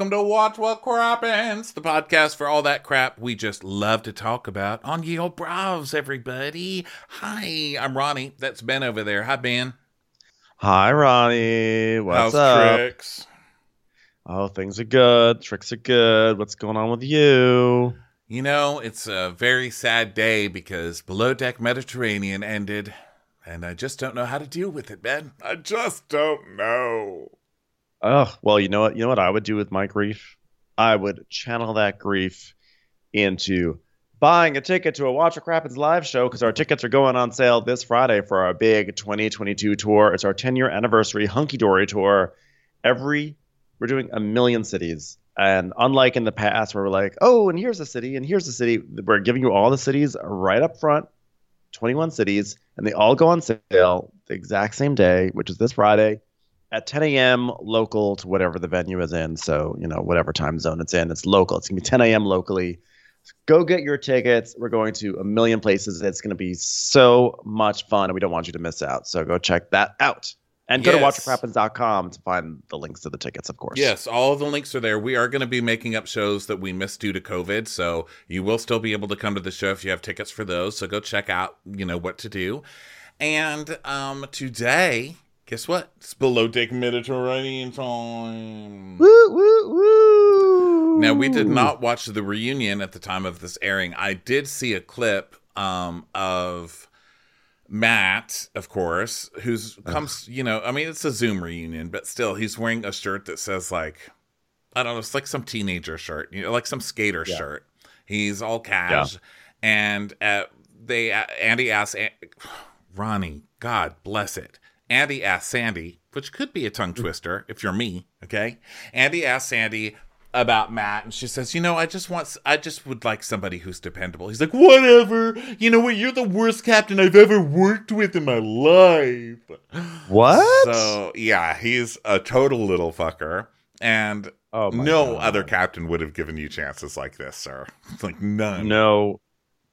Well, hello and welcome to Watch What Crappens, the podcast for all that crap we just love to talk about on Ye Old Bravs, everybody. Hi, I'm Ronnie. That's Ben over there. Hi, Ben. Hi, Ronnie. What's How's up? tricks? Oh, things are good. Tricks are good. What's going on with you? You know, it's a very sad day because Below Deck Mediterranean ended, and I just don't know how to deal with it, Ben. I just don't know. Oh, well, you know what? You know what I would do with my grief? I would channel that grief into buying a ticket to a Watch What Crappens live show because our tickets are going on sale this Friday for our big 2022 tour. It's our 10 year anniversary hunky dory tour. Every we're doing a million cities. And unlike in the past where we're like, oh, and here's a city, and here's a city, we're giving you all the cities right up front, 21 cities, and they all go on sale the exact same day, which is this Friday at 10 a.m. local to whatever the venue is in. So, you know, whatever time zone it's in, it's local. It's going to be 10 a.m. locally. Go get your tickets. We're going to a million places. It's going to be so much fun, and we don't want you to miss out. So go check that out. And go Yes. to watchwhatcrappens.com to find the links to the tickets, of course. Yes, all of the links are there. We are going to be making up shows that we missed due to COVID, so you will still be able to come to the show if you have tickets for those. So go check out, you know, what to do. And um today, guess what? It's below deck Mediterranean time. Woo, woo, woo. Now we did not watch the reunion at the time of this airing. I did see a clip um of Mat, of course, who's comes, you know, I mean it's a Zoom reunion, but still he's wearing a shirt that says like I don't know, it's like some teenager shirt, you know, like some skater Yeah. shirt. He's all cash and uh, they uh, Andy asks Ronnie, God bless it. Andy asks Sandy, which could be a tongue twister if you're me, okay? Andy asks Sandy about Mat, and she says, "You know, I just want, I just would like somebody who's dependable." He's like, "Whatever. You know what? You're the worst captain I've ever worked with in my life." What? So yeah, he's a total little fucker, and oh, no God. other captain would have given you chances like this, sir. Like none. No.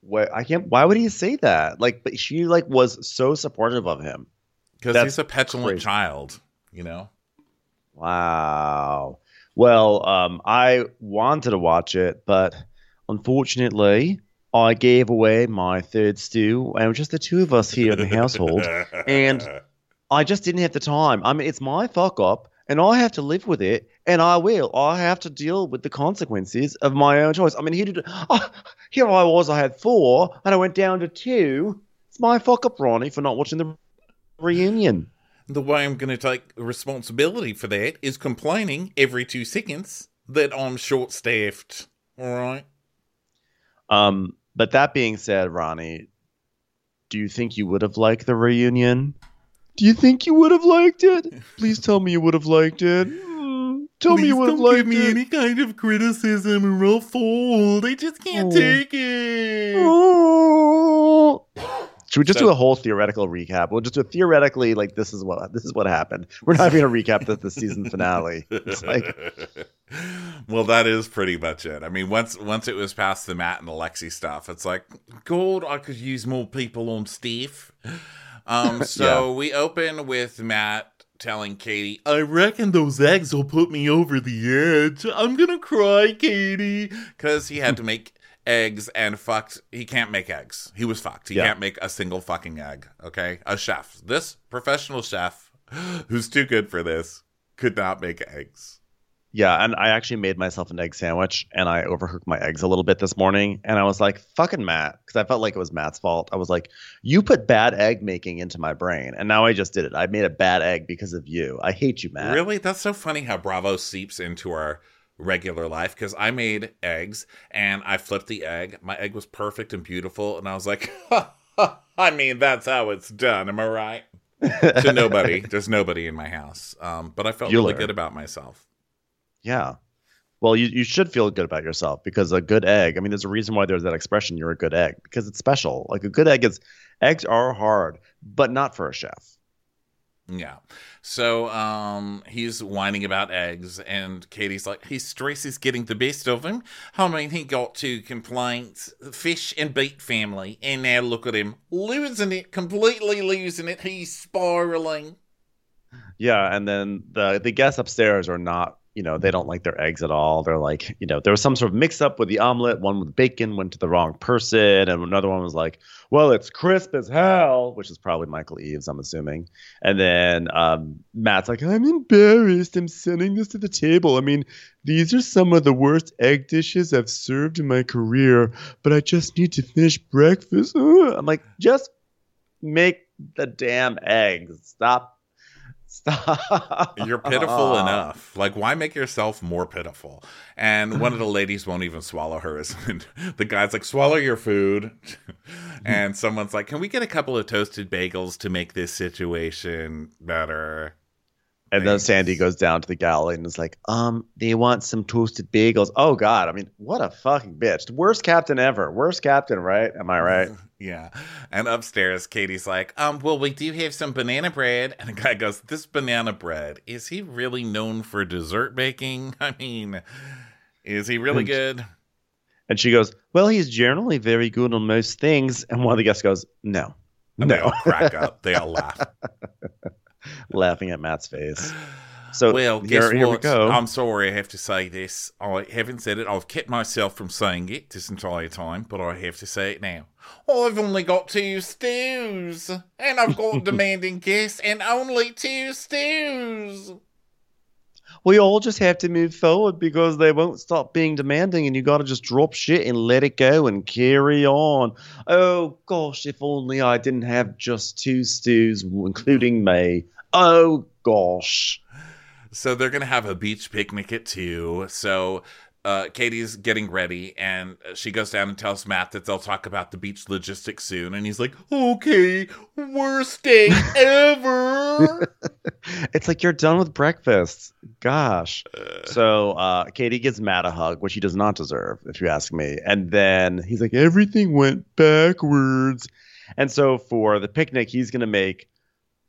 Why, I can't. Why would he say that? Like, but she like was so supportive of him. Because he's a petulant crazy. child. You know. Wow. Well, um, I wanted to watch it, but unfortunately, I gave away my third stew, and it was just the two of us here in the household. and- I just didn't have the time. I mean, it's my fuck up, and I have to live with it, and I will. I have to deal with the consequences of my own choice. I mean, here, did, oh, here I was. I had four, and I went down to two. It's my fuck up, Ronnie, for not watching the reunion. the way I'm going to take responsibility for that is complaining every two seconds that I'm short staffed. All right. Um, but that being said, Ronnie, do you think you would have liked the reunion? Do you think you would have liked it? Please tell me you would have liked it. Mm, Tell me you would have liked it. kind of criticism or I'll fold. I just can't Oh. take it. Oh. Should we just So- do a whole theoretical recap? We'll just do a theoretically like this is what this is what happened. We're not even gonna recap the, the season finale. It's like well, that is pretty much it. I mean, once once it was past the Mat and Alexi stuff, it's like, God, I could use more people on Steve. Um, so we open with Mat telling Katie, I reckon those eggs will put me over the edge. I'm gonna cry, Katie. Because he had to make eggs and fucked. He can't make eggs. He was fucked. He Yeah. can't make a single fucking egg. Okay? A chef. This professional chef who's too good for this could not make eggs. Yeah, and I actually made myself an egg sandwich and I overcooked my eggs a little bit this morning. And I was like, fucking Mat, because I felt like it was Mat's fault. I was like, you put bad egg making into my brain. And now I just did it. I made a bad egg because of you. I hate you, Mat. Really? That's so funny how Bravo seeps into our regular life because I made eggs and I flipped the egg. My egg was perfect and beautiful. And I was like, I mean, that's how it's done. Am I right? To nobody. There's nobody in my house. Um, but I felt really good about myself. Yeah. Well, you, you should feel good about yourself because a good egg, I mean, there's a reason why there's that expression, you're a good egg, because it's special. Like a good egg is, eggs are hard, but not for a chef. Yeah. So um he's whining about eggs and Katie's like his stress is getting the best of him. I mean he got two complaints, fish and beet family, and now look at him losing it, completely losing it. He's spiraling. Yeah, and then the the guests upstairs are not, you know, they don't like their eggs at all. They're like, you know, there was some sort of mix up with the omelet. One with bacon went to the wrong person, and another one was like, well, it's crisp as hell, which is probably Michael Eaves, I'm assuming. And then um, Mat's like, I'm embarrassed. I'm sending this to the table. I mean, these are some of the worst egg dishes I've served in my career, but I just need to finish breakfast. I'm like, just make the damn eggs. Stop Stop. You're pitiful enough. Like, why make yourself more pitiful? And one of the ladies won't even swallow hers. And the guy's like, swallow your food. and someone's like, can we get a couple of toasted bagels to make this situation better? And then Sandy goes down to the galley and is like, um, do you want some toasted bagels? Oh God, I mean, what a fucking bitch. Worst captain ever. Worst captain, right? Am I right? yeah. And upstairs, Katie's like, um, well, we do have some banana bread. And the guy goes, This banana bread, is he really known for dessert baking? I mean, is he really good? And she goes, Well, he's generally very good on most things. And one of the guests goes, No. And no. they all crack up. They all laugh. laughing at Mat's face. So well, guess here, here what? We go. I'm sorry I have to say this. I haven't said it. I've kept myself from saying it this entire time, but I have to say it now. I've only got two stews, and I've got demanding guests, and only two stews. We all just have to move forward because they won't stop being demanding, and you got to just drop shit and let it go and carry on. Oh gosh, if only I didn't have just two stews, including me. Oh gosh. So they're gonna have a beach picnic at two. So uh, Katie's getting ready, and she goes down and tells Mat that they'll talk about the beach logistics soon. And he's like, "Okay, worst day ever." it's like you're done with breakfast. Gosh. Uh, so uh, Katie gives Mat a hug, which he does not deserve, if you ask me. And then he's like, "Everything went backwards." And so for the picnic, he's gonna make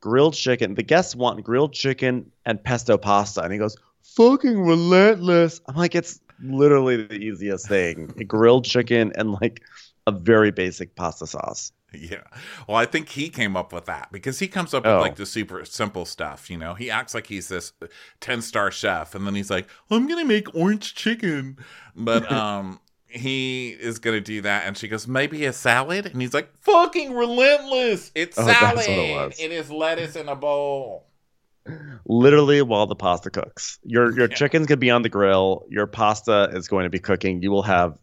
grilled chicken. The guests want grilled chicken and pesto pasta. And he goes, fucking relentless. I'm like, it's literally the easiest thing. grilled chicken and like a very basic pasta sauce. Yeah. Well, I think he came up with that because he comes up with oh. like the super simple stuff, you know. He acts like he's this 10-star chef and then he's like, "I'm going to make orange chicken." But um he is gonna do that, and she goes, maybe a salad, and he's like, fucking relentless. It's oh, salad. It, it is lettuce in a bowl. Literally, while the pasta cooks, your your yeah. chicken's gonna be on the grill. Your pasta is going to be cooking. You will have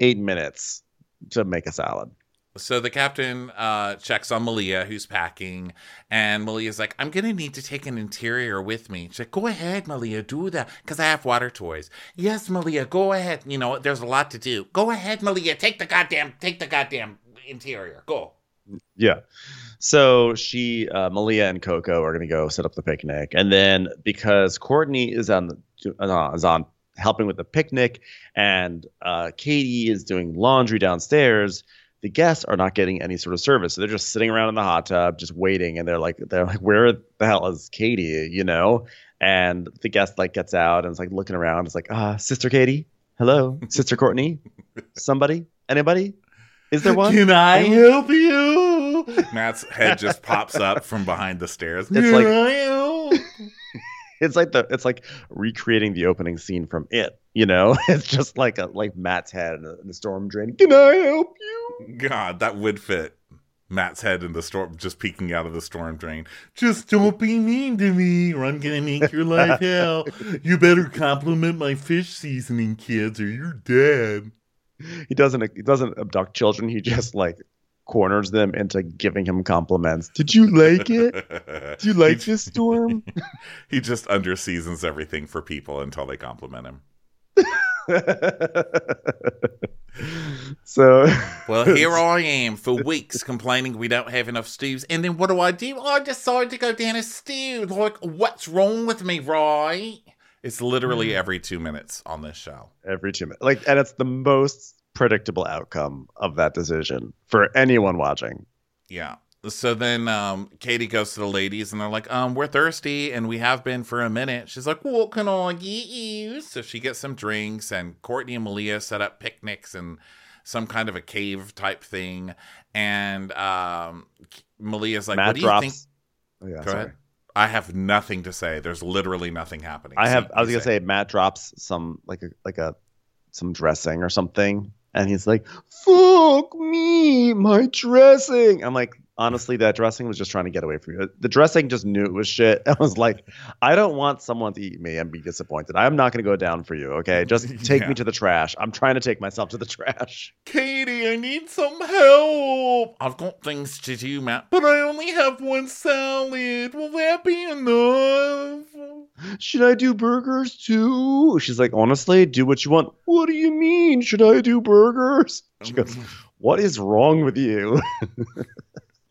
eight minutes to make a salad. So the captain uh, checks on Malia, who's packing, and Malia's like, I'm going to need to take an interior with me. She's like, Go ahead, Malia, do that, because I have water toys. Yes, Malia, go ahead. You know, there's a lot to do. Go ahead, Malia, take the goddamn, take the goddamn interior. Go. Yeah. So she, uh, Malia and Coco are going to go set up the picnic. And then because Courtney is on the, uh, is on helping with the picnic and uh, Katie is doing laundry downstairs – the guests are not getting any sort of service. So they're just sitting around in the hot tub, just waiting, and they're like, they're like, where the hell is Katie? You know? And the guest like gets out and is like looking around. It's like, ah, Sister Katie, hello, Sister Courtney, somebody, anybody? Is there one? Can I help you? Mat's head just pops up from behind the stairs. It's like it's like the it's like recreating the opening scene from it. You know, it's just like a like Mat's head in, the storm drain. Can I help you? God, that would fit. Mat's head in the storm, just peeking out of the storm drain. Just don't be mean to me, or I'm gonna make your life hell. You better compliment my fish seasoning, kids, or you're dead. He doesn't. He doesn't abduct children. He just like corners them into giving him compliments. Did you like it? Do you like he, this storm? he just underseasons everything for people until they compliment him. so well here i am for weeks complaining we don't have enough stews and then what do i do i decide to go down a stew like what's wrong with me right it's literally hmm. every two minutes on this show every two minutes like and it's the most predictable outcome of that decision for anyone watching. Yeah. So then um, Katie goes to the ladies and they're like, um, we're thirsty and we have been for a minute. She's like, what can I get you? So she gets some drinks and Courtney and Malia set up picnics and some kind of a cave type thing. And um, Malia's like, Mat what do drops- you think? Oh, yeah, Go sorry. ahead. I have nothing to say. There's literally nothing happening. I have. I was gonna say Mat drops some like a like a some dressing or something, and he's like, "Fuck me, my dressing." I'm like, honestly, that dressing was just trying to get away from you. The dressing just knew it was shit. I was like, I don't want someone to eat me and be disappointed. I'm not going to go down for you. Okay, just take Yeah. me to the trash. I'm trying to take myself to the trash. Katie, I need some help. I've got things to do, Mat, but I only have one salad. Will that be enough? Should I do burgers too? She's like, honestly, do what you want. What do you mean? Should I do burgers? She goes, what is wrong with you?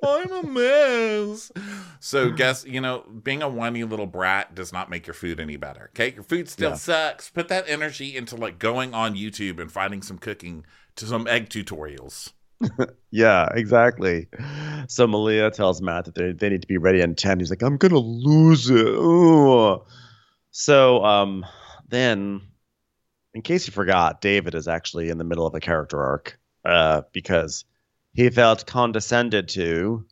I'm a mess. So, guess, you know, being a whiny little brat does not make your food any better. Okay. Your food still Yeah. sucks. Put that energy into like going on YouTube and finding some cooking to some egg tutorials. Yeah, exactly. So Malia tells Mat that they, they need to be ready in 10. He's like, I'm going to lose it. So um, then, in case you forgot, David is actually in the middle of a character arc uh, because he felt condescended to,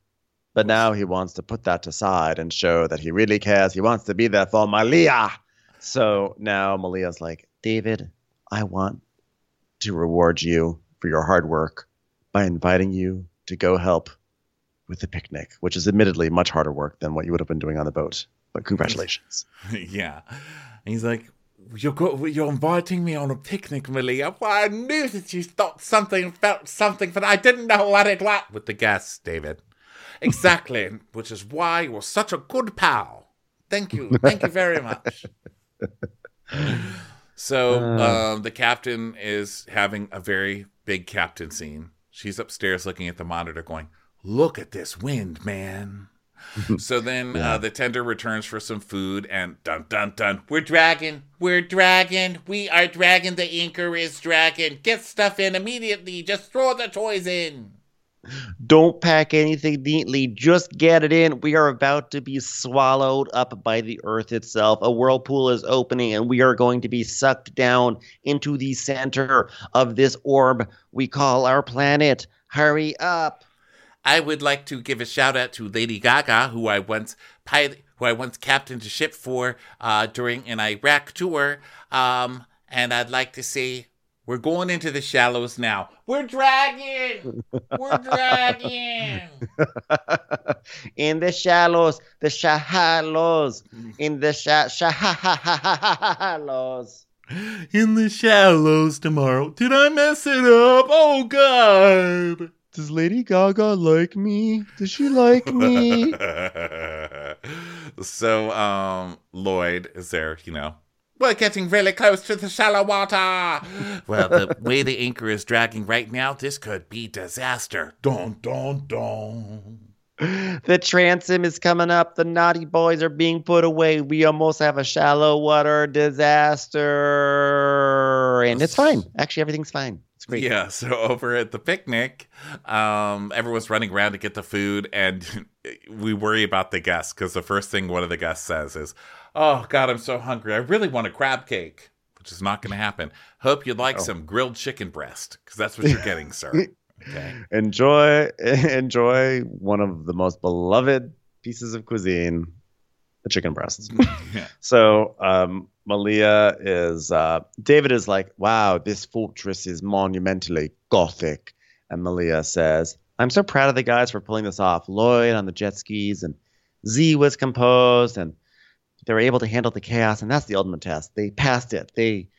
but now he wants to put that aside and show that he really cares. He wants to be there for Malia. So now Malia's like, David, I want to reward you for your hard work by inviting you to go help with the picnic, which is admittedly much harder work than what you would have been doing on the boat. But congratulations. yeah. And he's like, you're, go- you're inviting me on a picnic, Malia. Well, I knew that you thought something, felt something, but I didn't know what it was. With the guests, David. Exactly. which is why you're such a good pal. Thank you. Thank you very much. So Uh. um, the captain is having a very big captain scene. She's upstairs looking at the monitor, going, "Look at this wind, man." so then Yeah. uh, the tender returns for some food, and dun dun dun, we're dragging, we're dragging, we are dragging. The anchor is dragging. Get stuff in immediately. Just throw the toys in. Don't pack anything neatly, just get it in. We are about to be swallowed up by the earth itself. A whirlpool is opening, and we are going to be sucked down into the center of this orb we call our planet. Hurry up. I would like to give a shout out to Lady Gaga, who I once pilot, who I once captained a ship for uh, during an Iraq tour. Um, and I'd like to say we're going into the shallows now. We're dragging. We're dragging. in the shallows, the shallows, in the sha- shallows. In the shallows tomorrow. Did I mess it up? Oh God. Does Lady Gaga like me? Does she like me? so um Lloyd is there, you know. We're getting really close to the shallow water. Well, the way the anchor is dragging right now, this could be disaster. Dun dun dun. the transom is coming up. The naughty boys are being put away. We almost have a shallow water disaster. And it's fine. Actually, everything's fine. Great. Yeah, so over at the picnic, um, everyone's running around to get the food, and we worry about the guests because the first thing one of the guests says is, "Oh God, I'm so hungry. I really want a crab cake," which is not going to happen. Hope you'd like Oh. some grilled chicken breast because that's what you're getting, sir. Okay. Enjoy, enjoy one of the most beloved pieces of cuisine, the chicken breasts. Yeah. So um, Malia is uh, David is like, wow, this fortress is monumentally gothic, and Malia says, I'm so proud of the guys for pulling this off. Lloyd on the jet skis, and Z was composed, and they were able to handle the chaos, and that's the ultimate test. They passed it. They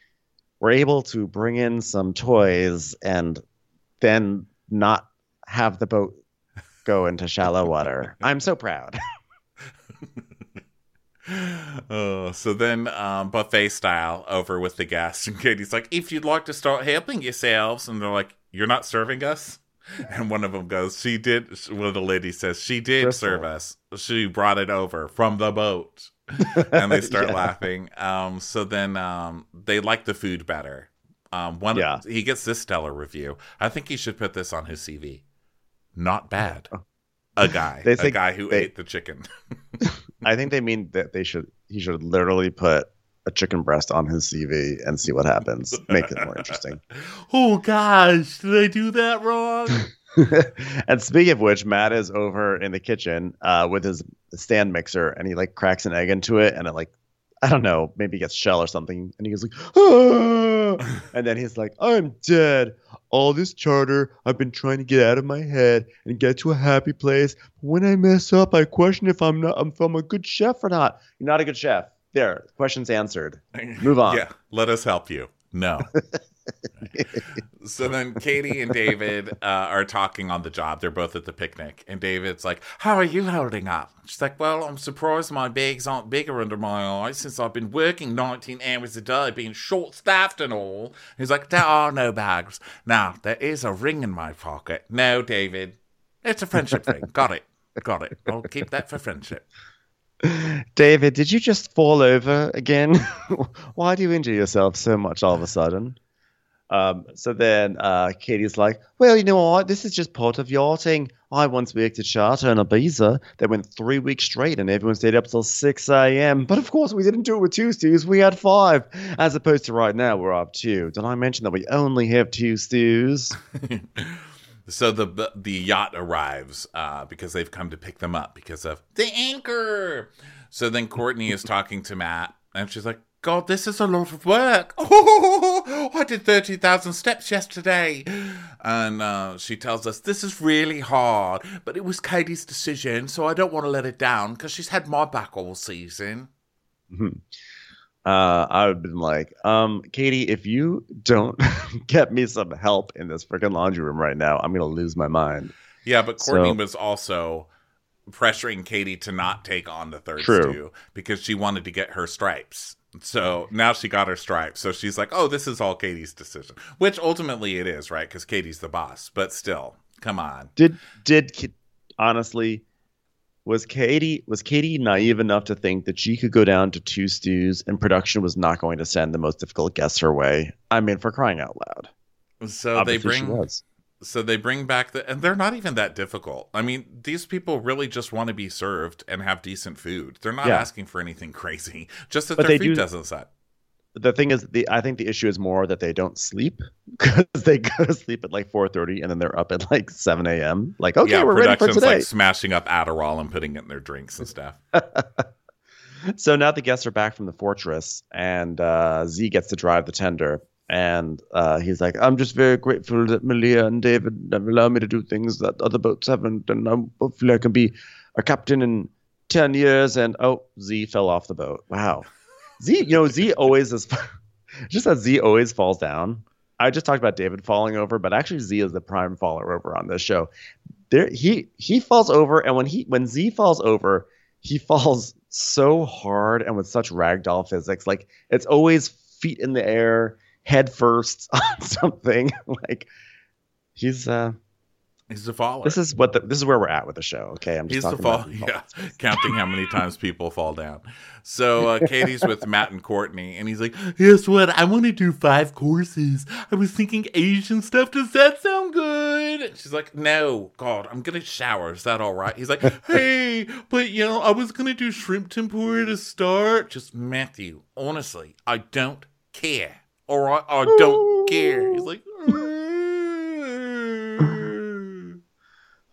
were able to bring in some toys and then not have the boat go into shallow water. I'm so proud. Oh, so then um, buffet style over with the guests, and Katie's like, "If you'd like to start helping yourselves," and they're like, "You're not serving us." And one of them goes, "She did." One of the ladies says, "She did Crystal. serve us. She brought it over from the boat." and they start Yeah. laughing. Um, so then um, they like the food better. Um, one Yeah. he gets this stellar review. I think he should put this on his CV. Not bad. A guy, They a guy who they- ate the chicken. I think they mean that they should he should literally put a chicken breast on his CV and see what happens. Make it more interesting. oh gosh, did I do that wrong? and speaking of which, Matt is over in the kitchen uh, with his stand mixer, and he like cracks an egg into it, and it like I don't know, maybe gets shell or something, and he goes like, ah! And then he's like, I'm dead. All this charter, I've been trying to get out of my head and get to a happy place. When I mess up, I question if I'm not, I'm a good chef or not. You're not a good chef. There, question's answered. Move on. Yeah, let us help you. No. so then Katie and David uh, are talking on the job. They're both at the picnic. And David's like, How are you holding up? She's like, Well, I'm surprised my bags aren't bigger under my eyes since I've been working 19 hours a day, being short staffed and all. He's like, There are no bags. Now, there is a ring in my pocket. No, David. It's a friendship ring. Got it. Got it. I'll keep that for friendship. David, did you just fall over again? Why do you injure yourself so much all of a sudden? Um, so then uh, Katie's like, well, you know what? This is just part of yachting. I once worked at charter in Ibiza that went three weeks straight and everyone stayed up till 6 a.m. But of course, we didn't do it with two stews. We had five. As opposed to right now, we're up two. Did I mention that we only have two stews? so the the yacht arrives uh, because they've come to pick them up because of the anchor. So then Courtney is talking to Mat and she's like, God, this is a lot of work. Oh, I did 30,000 steps yesterday. And uh, she tells us, This is really hard, but it was Katie's decision, so I don't want to let it down because she's had my back all season. Mm-hmm. Uh, I would have been like, um, Katie, if you don't get me some help in this freaking laundry room right now, I'm going to lose my mind. Yeah, but Courtney so, was also pressuring Katie to not take on the third true. stew because she wanted to get her stripes. So now she got her stripes. So she's like, oh, this is all Katie's decision, which ultimately it is, right? Because Katie's the boss. But still, come on. Did did honestly was Katie was Katie naive enough to think that she could go down to two stews and production was not going to send the most difficult guests her way? I mean, for crying out loud. So Obviously they bring so they bring back the and they're not even that difficult. I mean these people really just want to be served and have decent food. They're not yeah. asking for anything crazy just that but their food do, doesn't set the thing is the i think the issue is more that they don't sleep because they go to sleep at like 4.30 and then they're up at like 7 a.m like okay yeah, we're ready for today like smashing up adderall and putting it in their drinks and stuff. So now the guests are back from the fortress and uh, z gets to drive the tender and uh, he's like, I'm just very grateful that Malia and David have allowed me to do things that other boats haven't, and I'm, hopefully I can be a captain in ten years. And oh, Z fell off the boat. Wow, Z, you know, Z always is. just that Z always falls down. I just talked about David falling over, but actually Z is the prime faller over on this show. There, he he falls over, and when he when Z falls over, he falls so hard and with such ragdoll physics. Like it's always feet in the air head first on something. like he's uh He's the follower. This is what the, this is where we're at with the show. Okay, I'm just he's the fall. Yeah, counting how many times people fall down. So uh, Katie's with Mat and Courtney, and he's like, "Guess what? I want to do five courses. I was thinking Asian stuff. Does that sound good?" she's like, "No, God, I'm gonna shower. Is that all right?" He's like, "Hey, but you know, I was gonna do shrimp tempura to start." Just Matthew, honestly, I don't care or I, I don't care. He's like,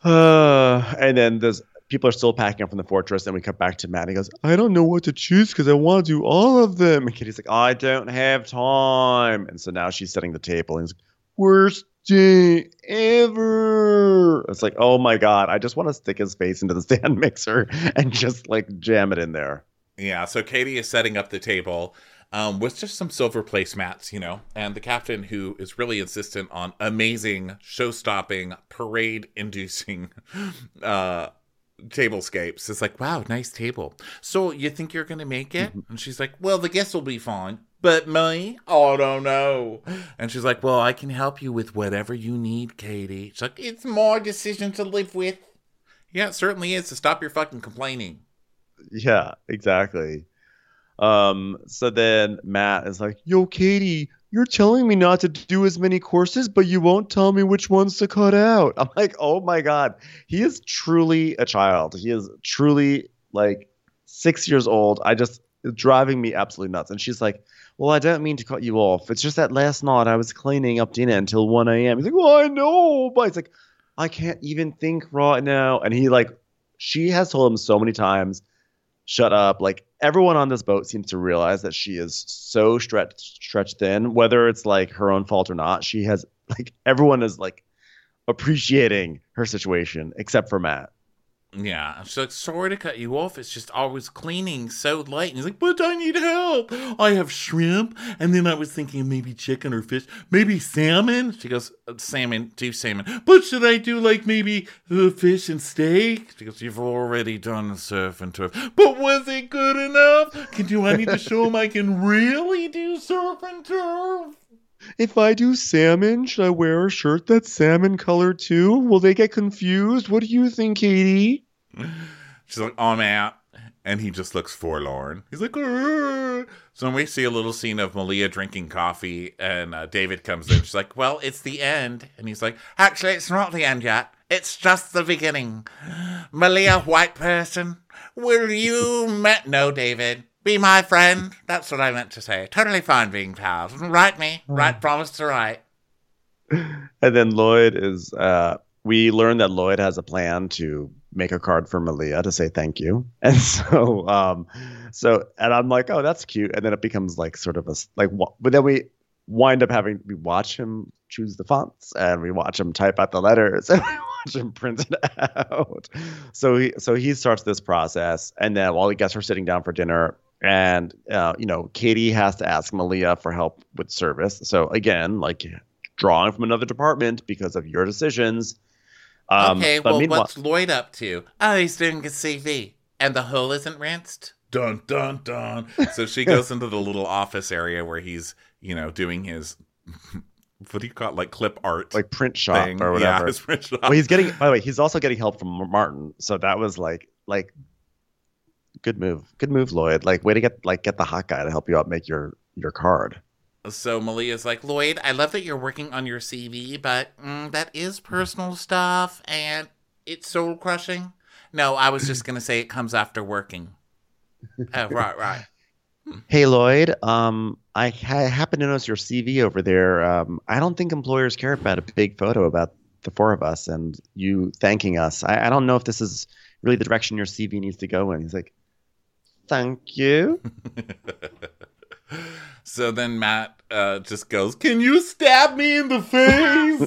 uh, and then there's people are still packing up from the fortress. And we come back to Mat. And he goes, I don't know what to choose because I want to do all of them. And Katie's like, I don't have time. And so now she's setting the table. And he's like, worst day ever. It's like, oh my God. I just want to stick his face into the stand mixer and just like jam it in there. Yeah. So Katie is setting up the table um, with just some silver placemats, you know, and the captain who is really insistent on amazing, show-stopping, parade-inducing uh, tablescapes. It's like, wow, nice table. So you think you're gonna make it? Mm-hmm. And she's like, well, the guests will be fine. But me? Oh, I don't know. And she's like, well, I can help you with whatever you need, Katie. She's like, it's my decision to live with. Yeah, it certainly is. To so stop your fucking complaining. Yeah, exactly. Um, so then Mat is like, Yo, Katie, you're telling me not to do as many courses, but you won't tell me which ones to cut out. I'm like, Oh my God. He is truly a child. He is truly like six years old. I just, driving me absolutely nuts. And she's like, well, I don't mean to cut you off. It's just that last night I was cleaning up dinner until 1 a.m. He's like, well, I know. But it's like, I can't even think right now. And he like, she has told him so many times, shut up. Like everyone on this boat seems to realize that she is so stretched stretched thin, whether it's like her own fault or not. She has like everyone is like appreciating her situation except for Mat. Yeah, she's like, sorry to cut you off. It's just always cleaning so late. And he's like, but I need help. I have shrimp. And then I was thinking maybe chicken or fish, maybe salmon. She goes, "Uh, salmon, do salmon. But should I do like maybe the fish and steak? She goes, you've already done surf and turf. But was it good enough? Can do I need to show him I can really do surf and turf? If I do salmon, should I wear a shirt that's salmon colored too? Will they get confused? What do you think, Katie? She's like, I'm out. And he just looks forlorn. He's like, "Arr." so then we see a little scene of Malia drinking coffee, and uh, David comes in. She's like, Well, it's the end. And he's like, Actually, it's not the end yet. It's just the beginning. Malia, white person, will you met? No, David. Be my friend. That's what I meant to say. Totally fine being pals. Write me. Write, promise to write. And then Lloyd is. Uh, we learn that Lloyd has a plan to make a card for Malia to say thank you, and so, um, so, and I'm like, oh, that's cute. And then it becomes like sort of a like, but then we wind up having we watch him choose the fonts, and we watch him type out the letters, and we watch him print it out. So he, so he starts this process, and then while he gets her sitting down for dinner. And uh, you know, Katie has to ask Malia for help with service. So again, like drawing from another department because of your decisions. Um, okay, but well, what's Lloyd up to? Oh, he's doing a CV. And the hole isn't rinsed? Dun, dun, dun. So she goes into the little office area where he's, you know, doing his, what do you call it? Like clip art like print shop thing. or whatever. Yeah, his print shop. well, he's getting. By the way, he's also getting help from Martin. So that was like, like, good move, good move, Lloyd. Like, way to get like get the hot guy to help you out make your your card. So Malia's like, Lloyd, I love that you're working on your CV, but mm, that is personal stuff and it's soul crushing. No, I was just going to say it comes after working. oh, right, right. Hey, Lloyd. Um, I ha- happen to notice your CV over there. Um, I don't think employers care about a big photo about the four of us and you thanking us. I, I don't know if this is really the direction your CV needs to go in. He's like, thank you. So then Mat uh, just goes, Can you stab me in the face?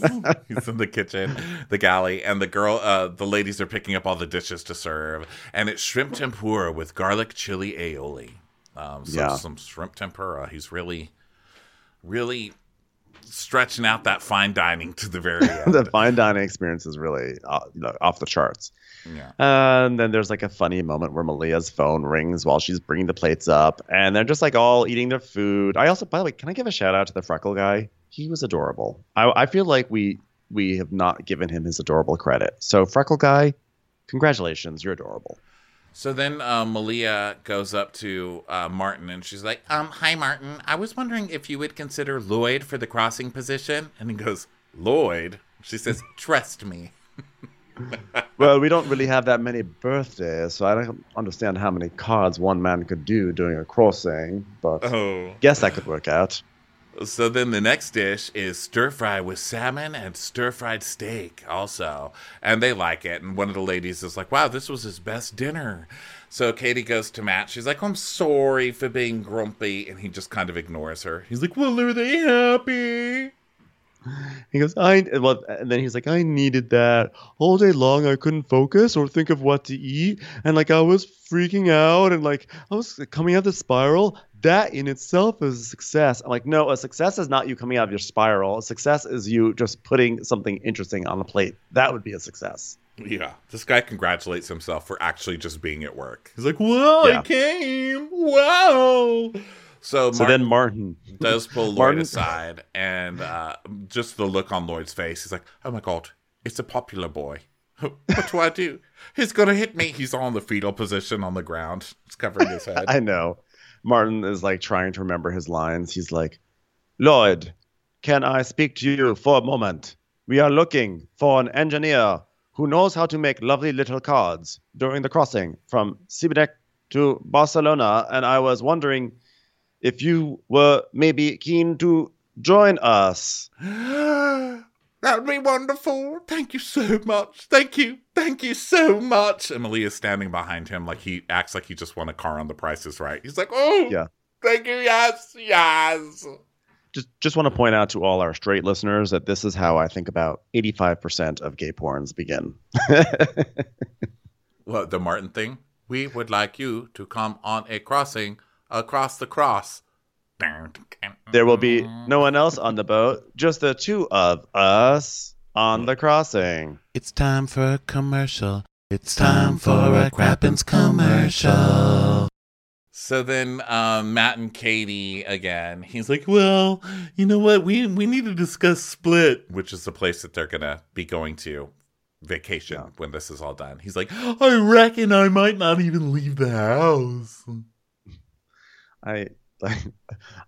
He's in the kitchen, the galley, and the girl, uh, the ladies are picking up all the dishes to serve. And it's shrimp tempura with garlic chili aioli. Um, so Yeah. some shrimp tempura. He's really, really stretching out that fine dining to the very end. the fine dining experience is really uh, you know, off the charts. Yeah. And then there's like a funny moment where Malia's phone rings while she's bringing the plates up, and they're just like all eating their food. I also, by the way, can I give a shout out to the freckle guy? He was adorable. I, I feel like we we have not given him his adorable credit. So freckle guy, congratulations, you're adorable. So then uh, Malia goes up to uh, Martin and she's like, um, Hi, Martin. I was wondering if you would consider Lloyd for the crossing position. And he goes, Lloyd? She says, Trust me. Well, we don't really have that many birthdays, so I don't understand how many cards one man could do during a crossing, but Oh. guess that could work out. So then the next dish is stir fry with salmon and stir fried steak, also. And they like it. And one of the ladies is like, Wow, this was his best dinner. So Katie goes to Mat. She's like, I'm sorry for being grumpy. And he just kind of ignores her. He's like, Well, are they happy? He goes, I well, and then he's like, I needed that all day long. I couldn't focus or think of what to eat, and like I was freaking out, and like I was coming out the spiral. That in itself is a success. I'm like, no, a success is not you coming out of your spiral. A success is you just putting something interesting on the plate. That would be a success. Yeah, this guy congratulates himself for actually just being at work. He's like, "Well, Yeah. I came! Wow!" So, So then Martin, does pull Lloyd Martin- aside, and uh, just the look on Lloyd's face. He's like, "Oh my god, it's a popular boy. What do I do? He's gonna hit me." He's on the fetal position on the ground. He's covering his head. I know. Martin is like trying to remember his lines. He's like, Lloyd, can I speak to you for a moment? We are looking for an engineer who knows how to make lovely little cards during the crossing from Sibenik to Barcelona, and I was wondering if you were maybe keen to join us. That would be wonderful. Thank you so much. Thank you. Thank you so much. Emily is standing behind him like he acts like he just won a car on the prices right. He's like, oh, Yeah. Thank you. Yes. Yes. Just just want to point out to all our straight listeners that this is how I think about 85% of gay porns begin. well, the Martin thing? We would like you to come on a crossing across the cross. there will be no one else on the boat, just the two of us on the crossing. It's time for a commercial. It's time for a Crappens commercial. So then um, Mat and Katie again. He's like, "Well, you know what? We we need to discuss Split, which is the place that they're gonna be going to vacation Yeah. when this is all done." He's like, "I reckon I might not even leave the house." I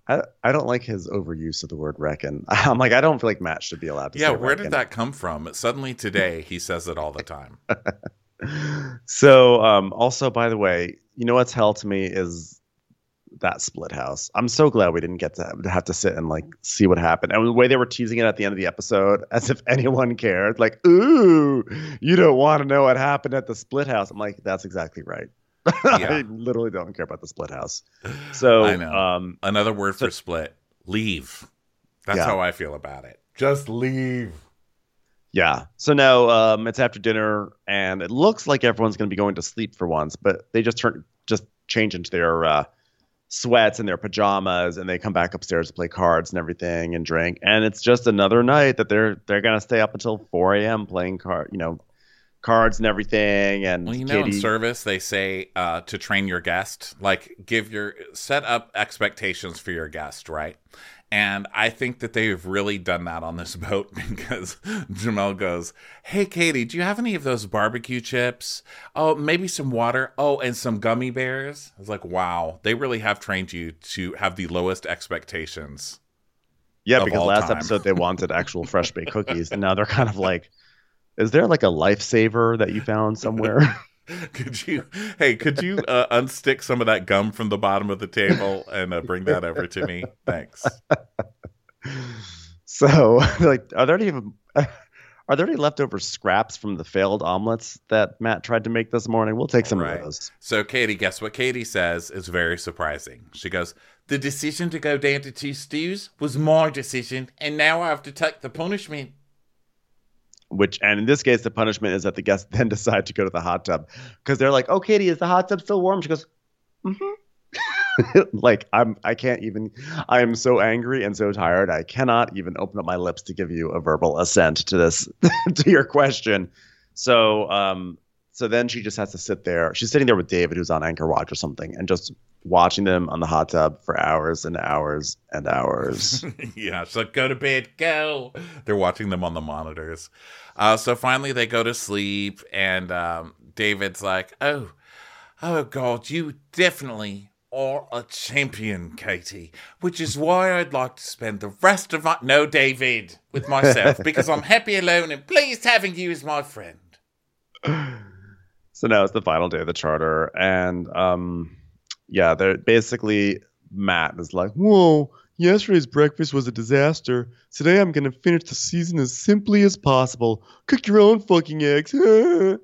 I I don't like his overuse of the word reckon. I'm like I don't feel like Mat should be allowed to Yeah, where reckon. did that come from? Suddenly today, he says it all the time. so um also by the way you know what's hell to me is that split house i'm so glad we didn't get to have, to have to sit and like see what happened and the way they were teasing it at the end of the episode as if anyone cared like ooh you don't want to know what happened at the split house i'm like that's exactly right Yeah. i literally don't care about the split house so I know. um Another word So- for split: leave. That's Yeah. how I feel about it. Just leave. Yeah. So now um, it's after dinner, and it looks like everyone's going to be going to sleep for once, but they just turn just change into their uh, sweats and their pajamas, and they come back upstairs to play cards and everything and drink. And it's just another night that they're they're going to stay up until 4 a.m. playing card, you know, cards and everything. And Well, you know, in service, they say uh, to train your guest, like give your set up expectations for your guest, right? And I think that they've really done that on this boat because Jamel goes, Hey, Katie, do you have any of those barbecue chips? Oh, maybe some water. Oh, and some gummy bears. I was like, wow, they really have trained you to have the lowest expectations. yeah, because last time. episode they wanted actual fresh baked cookies, and now they're kind of like. Is there like a lifesaver that you found somewhere? Could you, hey, could you uh, unstick some of that gum from the bottom of the table and uh, bring that over to me? Thanks. So, like, are there any are there any leftover scraps from the failed omelets that Mat tried to make this morning? We'll take some Right. of those. So, Katie, guess what Katie says is very surprising. She goes, The decision to go down to two stews was my decision, and now I have to take the punishment. Which, and in this case, the punishment is that the guests then decide to go to the hot tub because they're like, "Oh, Katie, is the hot tub still warm?" She goes, "Mm-hmm." like I'm, I can't even. I am so angry and so tired. I cannot even open up my lips to give you a verbal assent to this, to your question. So, um, so then she just has to sit there. She's sitting there with David, who's on Anchor Watch or something, and just watching them on the hot tub for hours and hours and hours. yeah, so Go to bed, go. They're watching them on the monitors. Uh, so finally, they go to sleep, and um, David's like, Oh, oh, God, you definitely are a champion, Katie, which is why I'd like to spend the rest of my. No, David, with myself, because I'm happy alone and pleased having you as my friend. So now it's the final day of the charter, and um, yeah, they're basically Mat is like, "Whoa, yesterday's breakfast was a disaster. Today I'm gonna finish the season as simply as possible. Cook your own fucking eggs."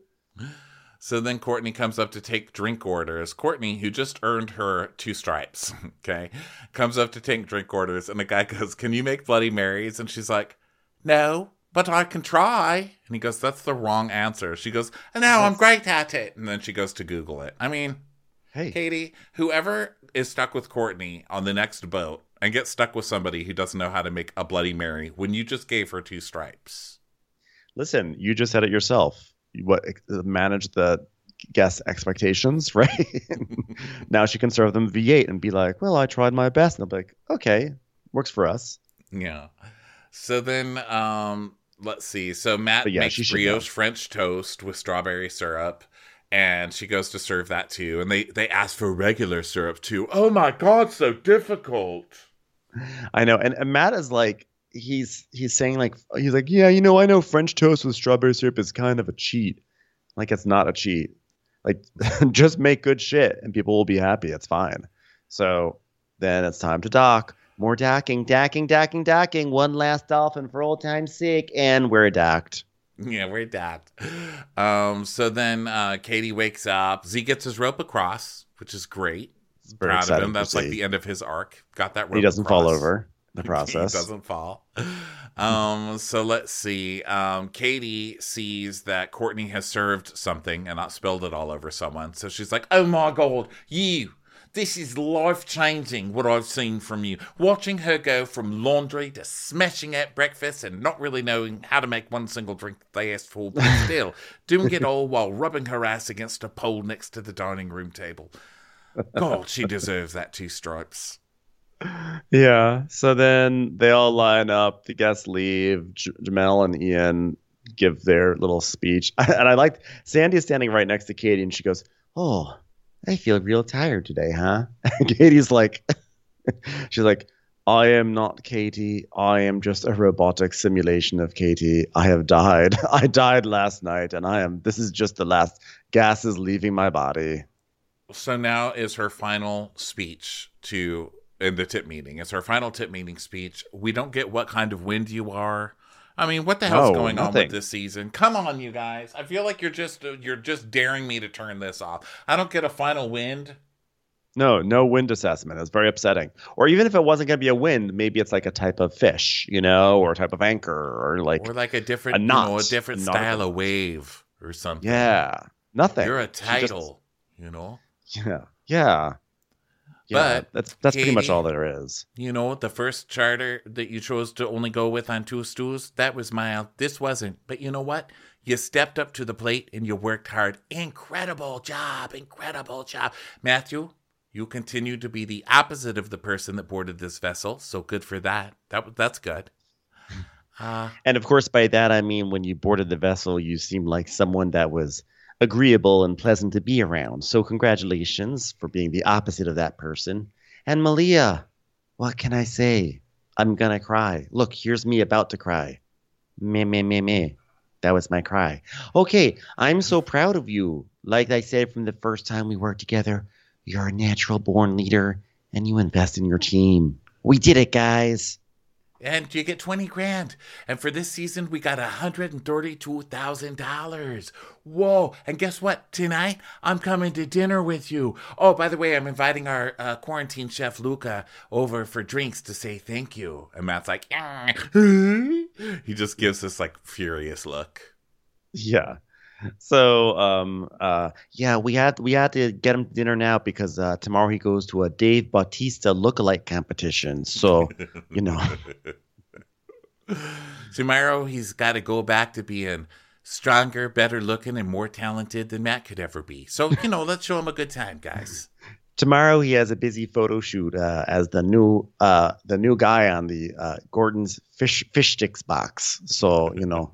So then Courtney comes up to take drink orders. Courtney, who just earned her two stripes, okay, comes up to take drink orders, and the guy goes, Can you make Bloody Marys? And she's like, No, but I can try. And he goes, That's the wrong answer. She goes, No, I'm great at it. And then she goes to Google it. I mean, hey, Katie, whoever is stuck with Courtney on the next boat and gets stuck with somebody who doesn't know how to make a Bloody Mary when you just gave her two stripes. listen, you just said it yourself. You- What manage the guest expectations, right? now she can serve them V8 and be like, "Well, I tried my best," and they'll be like, "Okay, works for us." Yeah. So then, um, let's see. So Mat yeah, makes brioche. French toast with strawberry syrup, and she goes to serve that too. And they they ask for regular syrup too. Oh my god, so difficult. I know, and, and Mat is like he's he's saying like he's like yeah you know I know French toast with strawberry syrup is kind of a cheat, like it's not a cheat, like just make good shit and people will be happy it's fine. So then it's time to dock. More docking, docking, docking, docking. One last dolphin for old time's sake, and we're docked. Yeah, we're docked. Um, so then uh, Katie wakes up. Z gets his rope across, which is great. Very Proud of him. That's like the end of his arc. Got that rope. He doesn't fall over the process. He doesn't fall. Um, so let's see. Um, Katie sees that Courtney has served something and not spilled it all over someone. So she's like, "Oh my god, you! This is life changing. What I've seen from you. Watching her go from laundry to smashing at breakfast and not really knowing how to make one single drink they asked for, but still doing it all while rubbing her ass against a pole next to the dining room table. God, she deserves that two stripes." Yeah. So then they all line up. The guests leave. J- Jamel and Ian give their little speech. And I liked Sandy is standing right next to Katie and she goes, Oh, I feel real tired today, huh? And Katie's like, She's like, I am not Katie. I am just a robotic simulation of Katie. I have died. I died last night and I am, this is just the last gas is leaving my body. So now is her final speech to in the tip meeting. It's her final tip meeting speech. We don't get what kind of wind you are. I mean, what the hell's No, going on with this season? Come on, you guys. I feel like you're just uh, you're just daring me to turn this off. I don't get a final wind. No, no wind assessment. It's very upsetting. Or even if it wasn't going to be a wind, maybe it's like a type of fish, you know, or a type of anchor, or like, or like a different, a you know, a different knot style of wave or something. yeah, nothing. You're a She just- title, you know. yeah, yeah, yeah. But, that's that's pretty much all there is. You know, the first charter that you chose to only go with on two stews, that was mild. This wasn't. But you know what? You stepped up to the plate and you worked hard. Incredible job. Incredible job. Matthew, you continue to be the opposite of the person that boarded this vessel. So good for that. That that's good. Uh, And of course, by that I mean when you boarded the vessel, you seemed like someone that was agreeable and pleasant to be around. So congratulations for being the opposite of that person. And Malia, what can I say? I'm gonna cry. Look, here's me about to cry. Me me me me. That was my cry. Okay, I'm so proud of you. Like I said from the first time we worked together, you're a natural born leader and you invest in your team. We did it, guys. And you get 20 grand. And for this season, we got $132,000. Whoa. And guess what? Tonight, I'm coming to dinner with you. Oh, by the way, I'm inviting our uh, quarantine chef, Luca, over for drinks to say thank you. And Mat's like, he just gives this like furious look. Yeah. So um uh yeah, we had we had to get him dinner now because uh tomorrow he goes to a Dave Bautista lookalike competition. So, you know, Tomorrow, he's got to go back to being stronger, better looking, and more talented than Mat could ever be. So, you know, let's show him a good time, guys. tomorrow he has a busy photo shoot uh as the new uh the new guy on the uh Gorton's fish fish sticks box. So, you know,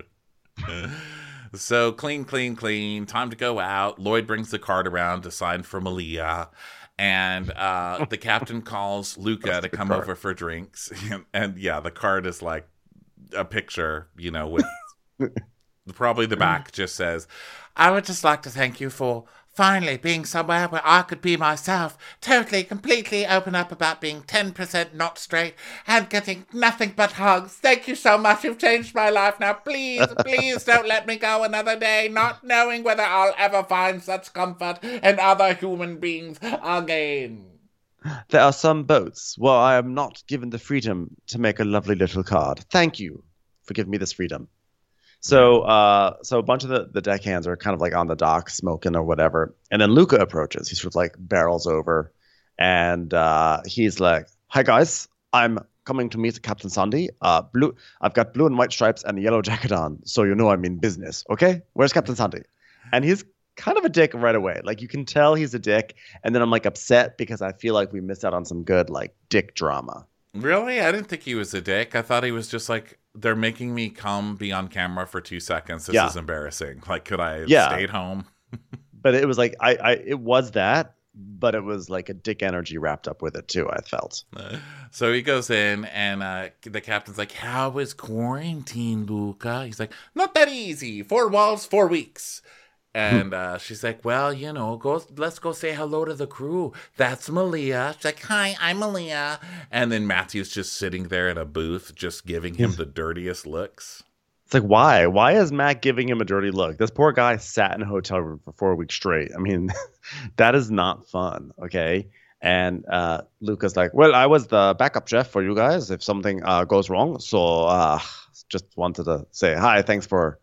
So clean, clean, clean. Time to go out. Lloyd brings the card around to sign for Malia. And uh, the captain calls Luca to come card. over for drinks. And, yeah, the card is like a picture, you know, with probably the back just says, I would just like to thank you for finally being somewhere where I could be myself, totally, completely open up about being 10% not straight and getting nothing but hugs. Thank you so much. You've changed my life. Now, please, please don't let me go another day not knowing whether I'll ever find such comfort in other human beings again. there are some boats. Well, I am not given the freedom to make a lovely little card. Thank you for giving me this freedom. So, uh, so a bunch of the, the deckhands are kind of like on the dock smoking or whatever. And then Luca approaches. He sort of like barrels over and uh, he's like, Hi, guys. I'm coming to meet Captain Sandy. Uh, blue. I've got blue and white stripes and a yellow jacket on. So you know I'm in business. Okay? Where's Captain Sandy? And he's kind of a dick right away. Like you can tell he's a dick. And then I'm like upset because I feel like we missed out on some good like dick drama. Really? I didn't think he was a dick. I thought he was just like, they're making me come be on camera for two seconds. This Yeah. is embarrassing. Like, could I have Yeah. stayed home? But it was like I, I it was that, but it was like a dick energy wrapped up with it too, I felt. So he goes in, and uh, the captain's like, "How is quarantine, Luca? He's like, Not that easy. Four walls, four weeks. And uh, she's like, "Well, you know, go. Let's go say hello to the crew. That's Malia." She's like, "Hi, I'm Malia." And then Matthew's just sitting there in a booth, just giving him the dirtiest looks. It's like why? Why is Mat giving him a dirty look? This poor guy sat in a hotel room for four weeks straight. I mean, that is not fun. Okay. And uh, Luca's like, well, I was the backup chef for you guys if something uh, goes wrong. So uh, just wanted to say hi. Thanks for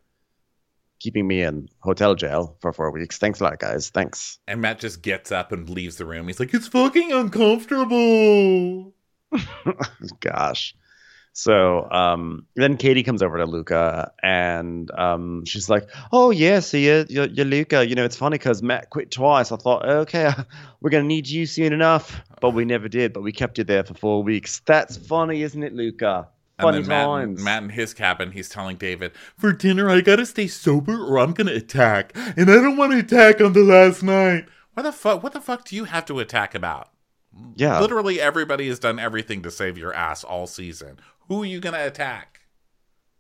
keeping me in hotel jail for four weeks. Thanks a lot, guys. Thanks. And Mat just gets up and leaves the room. He's like, it's fucking uncomfortable. Gosh. So um, then Katie comes over to Luca and um, she's like, "Oh yeah, see you, you're, you're Luca. You know, it's funny because Mat quit twice. I thought, okay, we're gonna need you soon enough, but we never did. But we kept you there for four weeks. That's funny, isn't it, Luca? Funny and then Mat, times. Mat in his cabin, he's telling David, "For dinner, I gotta stay sober, or I'm gonna attack, and I don't want to attack on the last night. What the fuck? What the fuck do you have to attack about? Yeah, literally everybody has done everything to save your ass all season. Who are you gonna attack?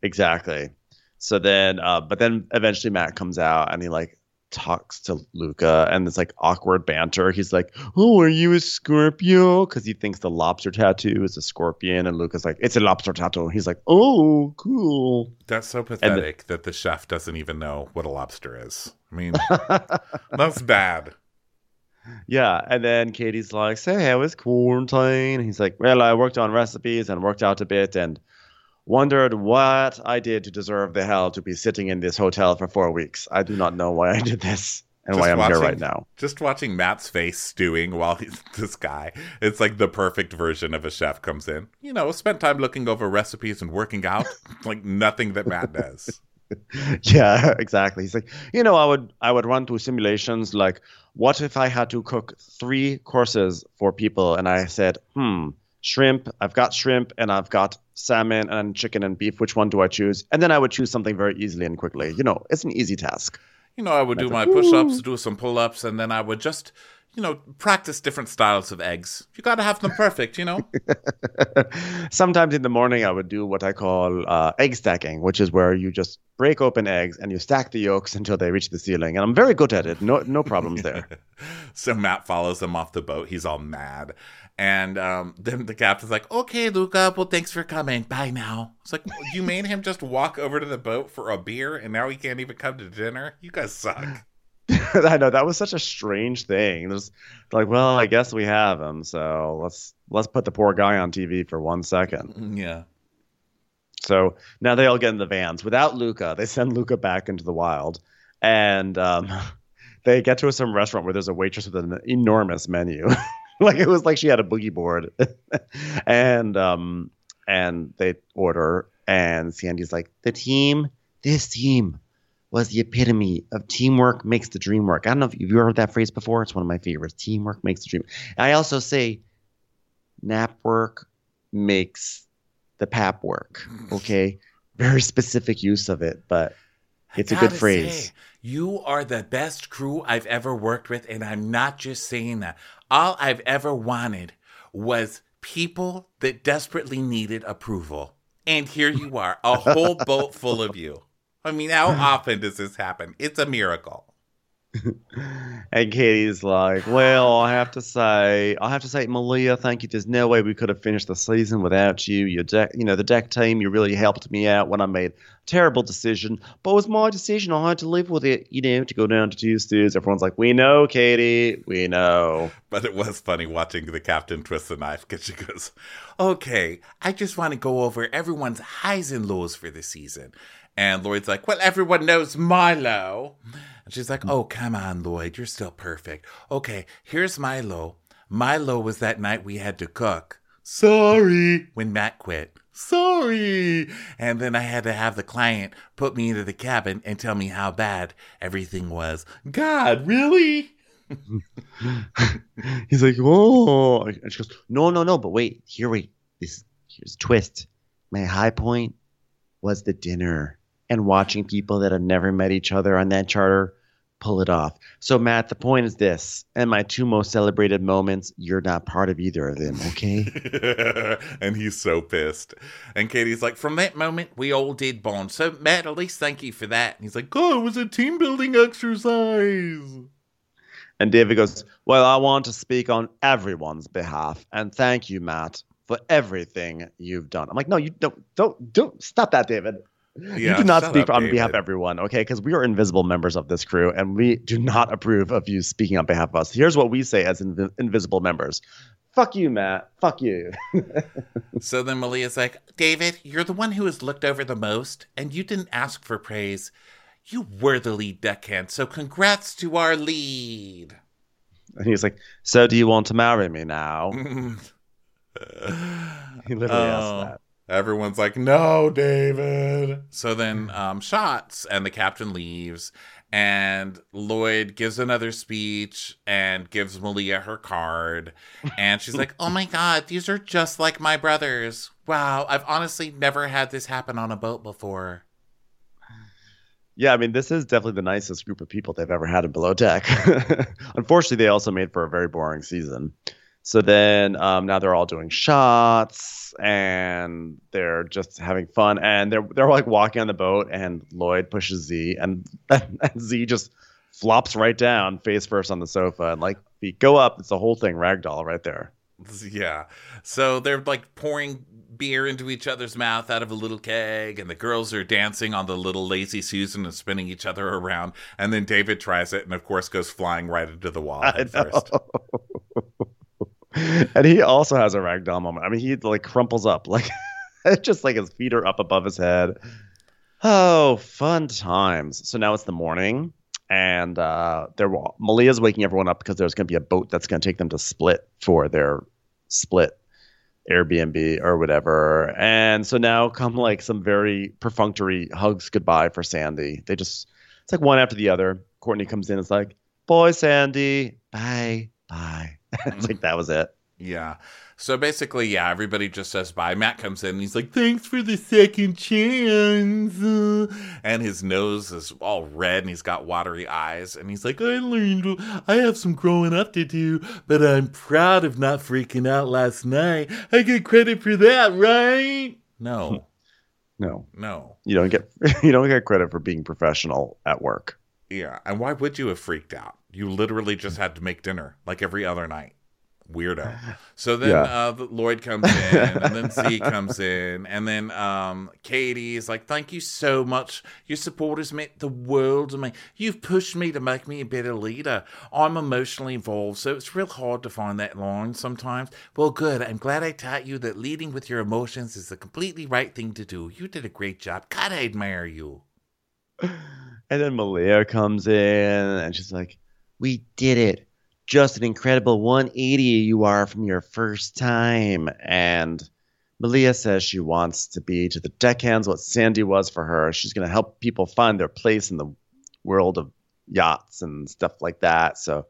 Exactly. So then, uh, but then eventually Mat comes out and he like talks to Luca and it's like awkward banter. He's like, "Oh, are you a Scorpio?" Because he thinks the lobster tattoo is a scorpion, and Luca's like, "It's a lobster tattoo." He's like, "Oh, cool." That's so pathetic the- that the chef doesn't even know what a lobster is. I mean, that's bad. Yeah, and then Katie's like, "Say, how was quarantine?" He's like, "Well, I worked on recipes and worked out a bit and wondered what I did to deserve the hell to be sitting in this hotel for four weeks. I do not know why I did this and Just why I'm watching- here right now." Just watching Mat's face stewing while he's this guy, it's like the perfect version of a chef comes in. You know, spent time looking over recipes and working out, like nothing that Mat does. yeah, exactly. He's like, you know, I would I would run through simulations like, what if I had to cook three courses for people, and I said, hmm, shrimp. I've got shrimp, and I've got salmon and chicken and beef. Which one do I choose? And then I would choose something very easily and quickly. You know, it's an easy task. You know, I would do my push ups, do some pull ups, and then I would just, you know, practice different styles of eggs. You got to have them perfect, you know? Sometimes in the morning, I would do what I call uh, egg stacking, which is where you just break open eggs and you stack the yolks until they reach the ceiling. And I'm very good at it. No, no problems there. so Mat follows him off the boat. He's all mad. And um, then the captain's like, okay, Luca, well, thanks for coming. Bye now. It's like, you made him just walk over to the boat for a beer, and now he can't even come to dinner? You guys suck. I know that was such a strange thing. There's like, well, I guess we have him, so let's let's put the poor guy on TV for one second. Yeah. So now they all get in the vans without Luca. They send Luca back into the wild, and um, they get to some restaurant where there's a waitress with an enormous menu. like it was like she had a boogie board, and um, and they order, and Sandy's like, the team, this team was the epitome of teamwork makes the dream work. I don't know if you've heard that phrase before. It's one of my favorites. Teamwork makes the dream. I also say nap work makes the pap work. Okay. Very specific use of it, but it's a good phrase. say, you are the best crew I've ever worked with, and I'm not just saying that. All I've ever wanted was people that desperately needed approval. And here you are, a whole boat full of you. I mean, how often does this happen? It's a miracle. And Katie's like, "Well, I have to say, I have to say, Malia, thank you. There's no way we could have finished the season without you. Your deck, you know, the deck team, you really helped me out when I made a terrible decision, but it was my decision. I had to live with it, you know, to go down to two stews. Everyone's like, "We know, Katie, we know." But it was funny watching the captain twist the knife because she goes, Okay, I just want to go over everyone's highs and lows for the season. And Lloyd's like, Well, everyone knows Milo. And she's like, Oh, come on, Lloyd, you're still perfect. Okay, here's Milo. Milo was that night we had to cook. Sorry. When Mat quit. Sorry. And then I had to have the client put me into the cabin and tell me how bad everything was. God, really? He's like, "Oh," and she goes, "No, no, no, but wait, here, wait. This here's a twist. My high point was the dinner and watching people that have never met each other on that charter pull it off. So, Mat, the point is this and my two most celebrated moments, you're not part of either of them, okay? and he's so pissed. And Katie's like, From that moment, we all did bond. So, Mat, at least thank you for that. And he's like, Oh, it was a team building exercise. And David goes, Well, I want to speak on everyone's behalf. And thank you, Mat, for everything you've done. I'm like, No, you don't, don't, don't stop that, David. Yeah, you do not speak up, on David. behalf of everyone, okay? Because we are invisible members of this crew, and we do not approve of you speaking on behalf of us. Here's what we say as inv- invisible members. Fuck you, Mat. Fuck you. so then Malia's like, David, you're the one who has looked over the most, and you didn't ask for praise. You were the lead deckhand, so congrats to our lead. And he's like, So do you want to marry me now? he literally oh. asked that. Everyone's like, no, David. So then um, shots, and the captain leaves, and Lloyd gives another speech and gives Malia her card. And she's like, oh my God, these are just like my brothers. Wow, I've honestly never had this happen on a boat before. Yeah, I mean, this is definitely the nicest group of people they've ever had in Below Deck. Unfortunately, they also made for a very boring season. So then um, now they're all doing shots and they're just having fun and they're they're like walking on the boat and Lloyd pushes Z and, and Z just flops right down face first on the sofa and like feet go up. It's the whole thing ragdoll right there. Yeah. So they're like pouring beer into each other's mouth out of a little keg, and the girls are dancing on the little lazy Susan and spinning each other around. And then David tries it, and of course goes flying right into the wall at first. and he also has a ragdoll moment. I mean, he like crumples up, like just like his feet are up above his head. Oh, fun times. So now it's the morning, and uh, Malia's waking everyone up because there's going to be a boat that's going to take them to Split for their Split Airbnb or whatever. And so now come like some very perfunctory hugs goodbye for Sandy. They just it's like one after the other. Courtney comes in. It's like, boy, Sandy, bye, bye. it's like that was it. Yeah. So basically, yeah, everybody just says bye. Mat comes in and he's like, thanks for the second chance. Uh, and his nose is all red and he's got watery eyes. And he's like, I learned, I have some growing up to do, but I'm proud of not freaking out last night. I get credit for that, right? No. Hmm. No. No. You don't get you don't get credit for being professional at work. Yeah. And why would you have freaked out? You literally just had to make dinner like every other night. Weirdo. So then yeah. uh, Lloyd comes in, and then Z comes in, and then um, Katie is like, "Thank you so much. Your support has meant the world to me. You've pushed me to make me a better leader. I'm emotionally involved, so it's real hard to find that line sometimes. Well, good. I'm glad I taught you that leading with your emotions is the completely right thing to do. You did a great job. God, I admire you." And then Malia comes in, and she's like, we did it. Just an incredible 180 you are from your first time. And Malia says she wants to be to the deckhands what Sandy was for her. She's going to help people find their place in the world of yachts and stuff like that. So,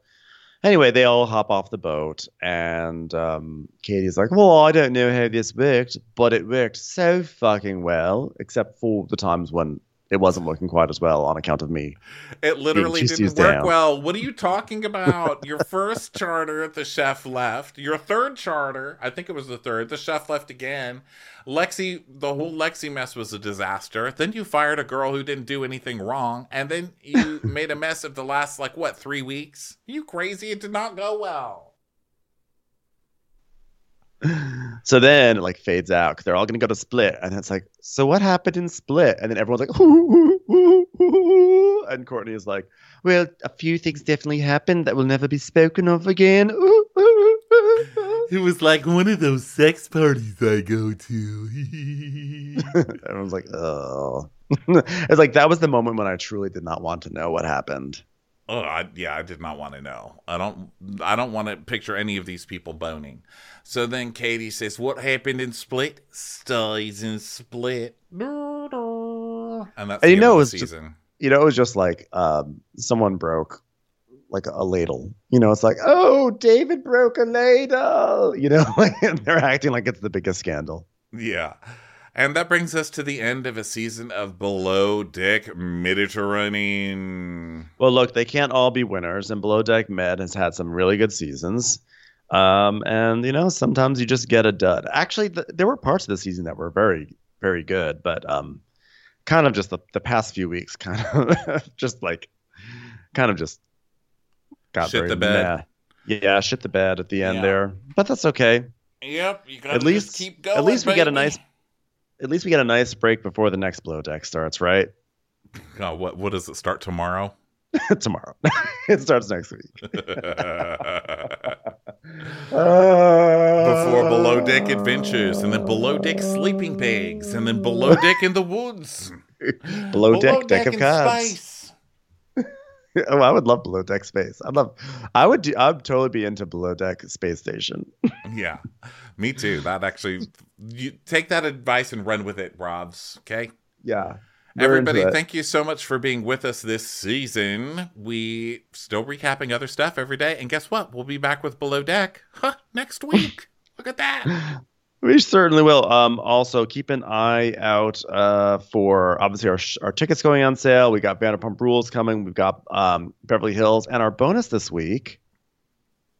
anyway, they all hop off the boat, and um, Katie's like, "Well, I don't know how this worked, but it worked so fucking well, except for the times when it wasn't working quite as well on account of me. It literally didn't work down. well. What are you talking about? Your first charter, the chef left. Your third charter, I think it was the third, the chef left again. Lexi, the whole Lexi mess was a disaster. Then you fired a girl who didn't do anything wrong, and then you made a mess of the last like what three weeks? Are you crazy? It did not go well. So then it like fades out because they're all gonna go to Split, and it's like, so what happened in Split? And then everyone's like, ooh, ooh, ooh, and Courtney is like, well, a few things definitely happened that will never be spoken of again. It was like one of those sex parties I go to. Everyone's like, oh. it's like that was the moment when I truly did not want to know what happened. Oh, I, yeah, I did not want to know. I don't. I don't want to picture any of these people boning. So then Katie says, "What happened in Split stays in Split." And that's and you know, it was season. Just, you know, it was just like um, someone broke like a ladle. You know, it's like, oh, David broke a ladle. You know, and they're acting like it's the biggest scandal. Yeah. And that brings us to the end of a season of Below Deck Mediterranean. Well, look, they can't all be winners, and Below Deck Med has had some really good seasons. Um, and you know, sometimes you just get a dud. Actually, th- there were parts of the season that were very, very good, but um, kind of just the, the past few weeks, kind of just like, kind of just got Shit very the bed. meh. Yeah, shit the bed at the end Yeah. there, but that's okay. Yep, you gotta At least, keep going. at least we get a nice, at least we get a nice break before the next Below Deck starts, right? Oh, what what does it start tomorrow? Tomorrow, it starts next week. Uh, before Below Deck Adventures, and then Below Deck Sleeping Bags, and then Below Deck in the Woods. Below Deck, Deck of in Cards. Oh, I would love below deck space. I'd love. I would do. I'd totally be into below deck space station. Yeah, me too. That actually, you take that advice and run with it, Robs. Okay. Yeah. Everybody, thank you so much for being with us this season. We still recapping other stuff every day, and guess what? We'll be back with Below Deck huh, next week. Look at that. We certainly will. Um, also, keep an eye out uh, for obviously our, sh- our tickets going on sale. We got Vanderpump Rules coming. We've got um, Beverly Hills, and our bonus this week,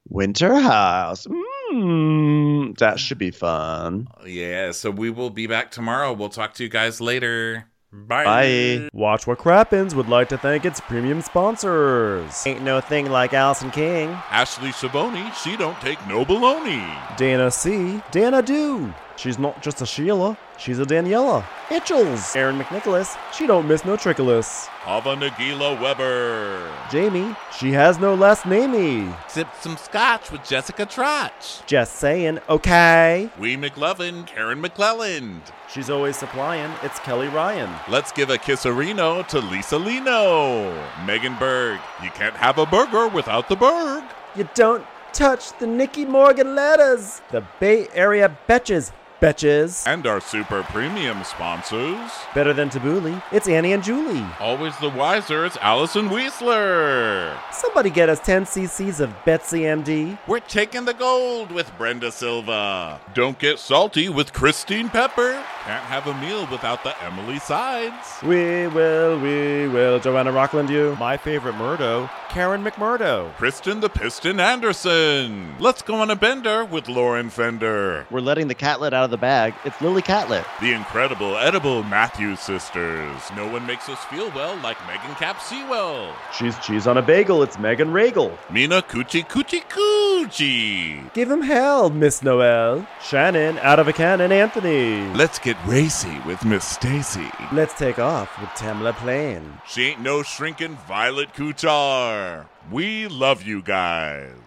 Winter House. Mm, that should be fun. Yeah, so we will be back tomorrow. We'll talk to you guys later. Bye. Bye. Watch What Crappens would like to thank its premium sponsors. Ain't no thing like Allison King. Ashley Savoni, she don't take no baloney. Dana C. Dana Do. She's not just a Sheila, she's a Daniela. Itchels. Aaron McNicholas. She don't miss no trickolas. Ava Nagila Weber. Jamie. She has no last namey. Sip some scotch with Jessica Trotch. Just saying, okay. Wee McLevin, Karen McClelland. She's always supplying. It's Kelly Ryan. Let's give a kisserino to Lisa Lino. Megan Berg, you can't have a burger without the Berg. You don't touch the Nikki Morgan letters. The Bay Area Betches. Betches. And our super premium sponsors. Better than Tabbouleh. It's Annie and Julie. Always the wiser, it's Allison Weisler. Somebody get us 10 cc's of Betsy MD. We're taking the gold with Brenda Silva. Don't get salty with Christine Pepper. Can't have a meal without the Emily Sides. We will, we will. Joanna Rockland, you. My favorite Murdo, Karen McMurdo. Kristen the Piston Anderson. Let's go on a bender with Lauren Fender. We're letting the catlet out of the bag. It's Lily Catlet. The incredible edible Matthews sisters. No one makes us feel well like Megan Cap Sewell. She's cheese on a bagel. It's Megan Regal. Mina Coochie Coochie Coochie. Give him hell, Miss Noel. Shannon, out of a cannon, Anthony. Let's get racy with Miss Stacy. Let's take off with Tamla Plain. She ain't no shrinking Violet Kuchar. We love you guys.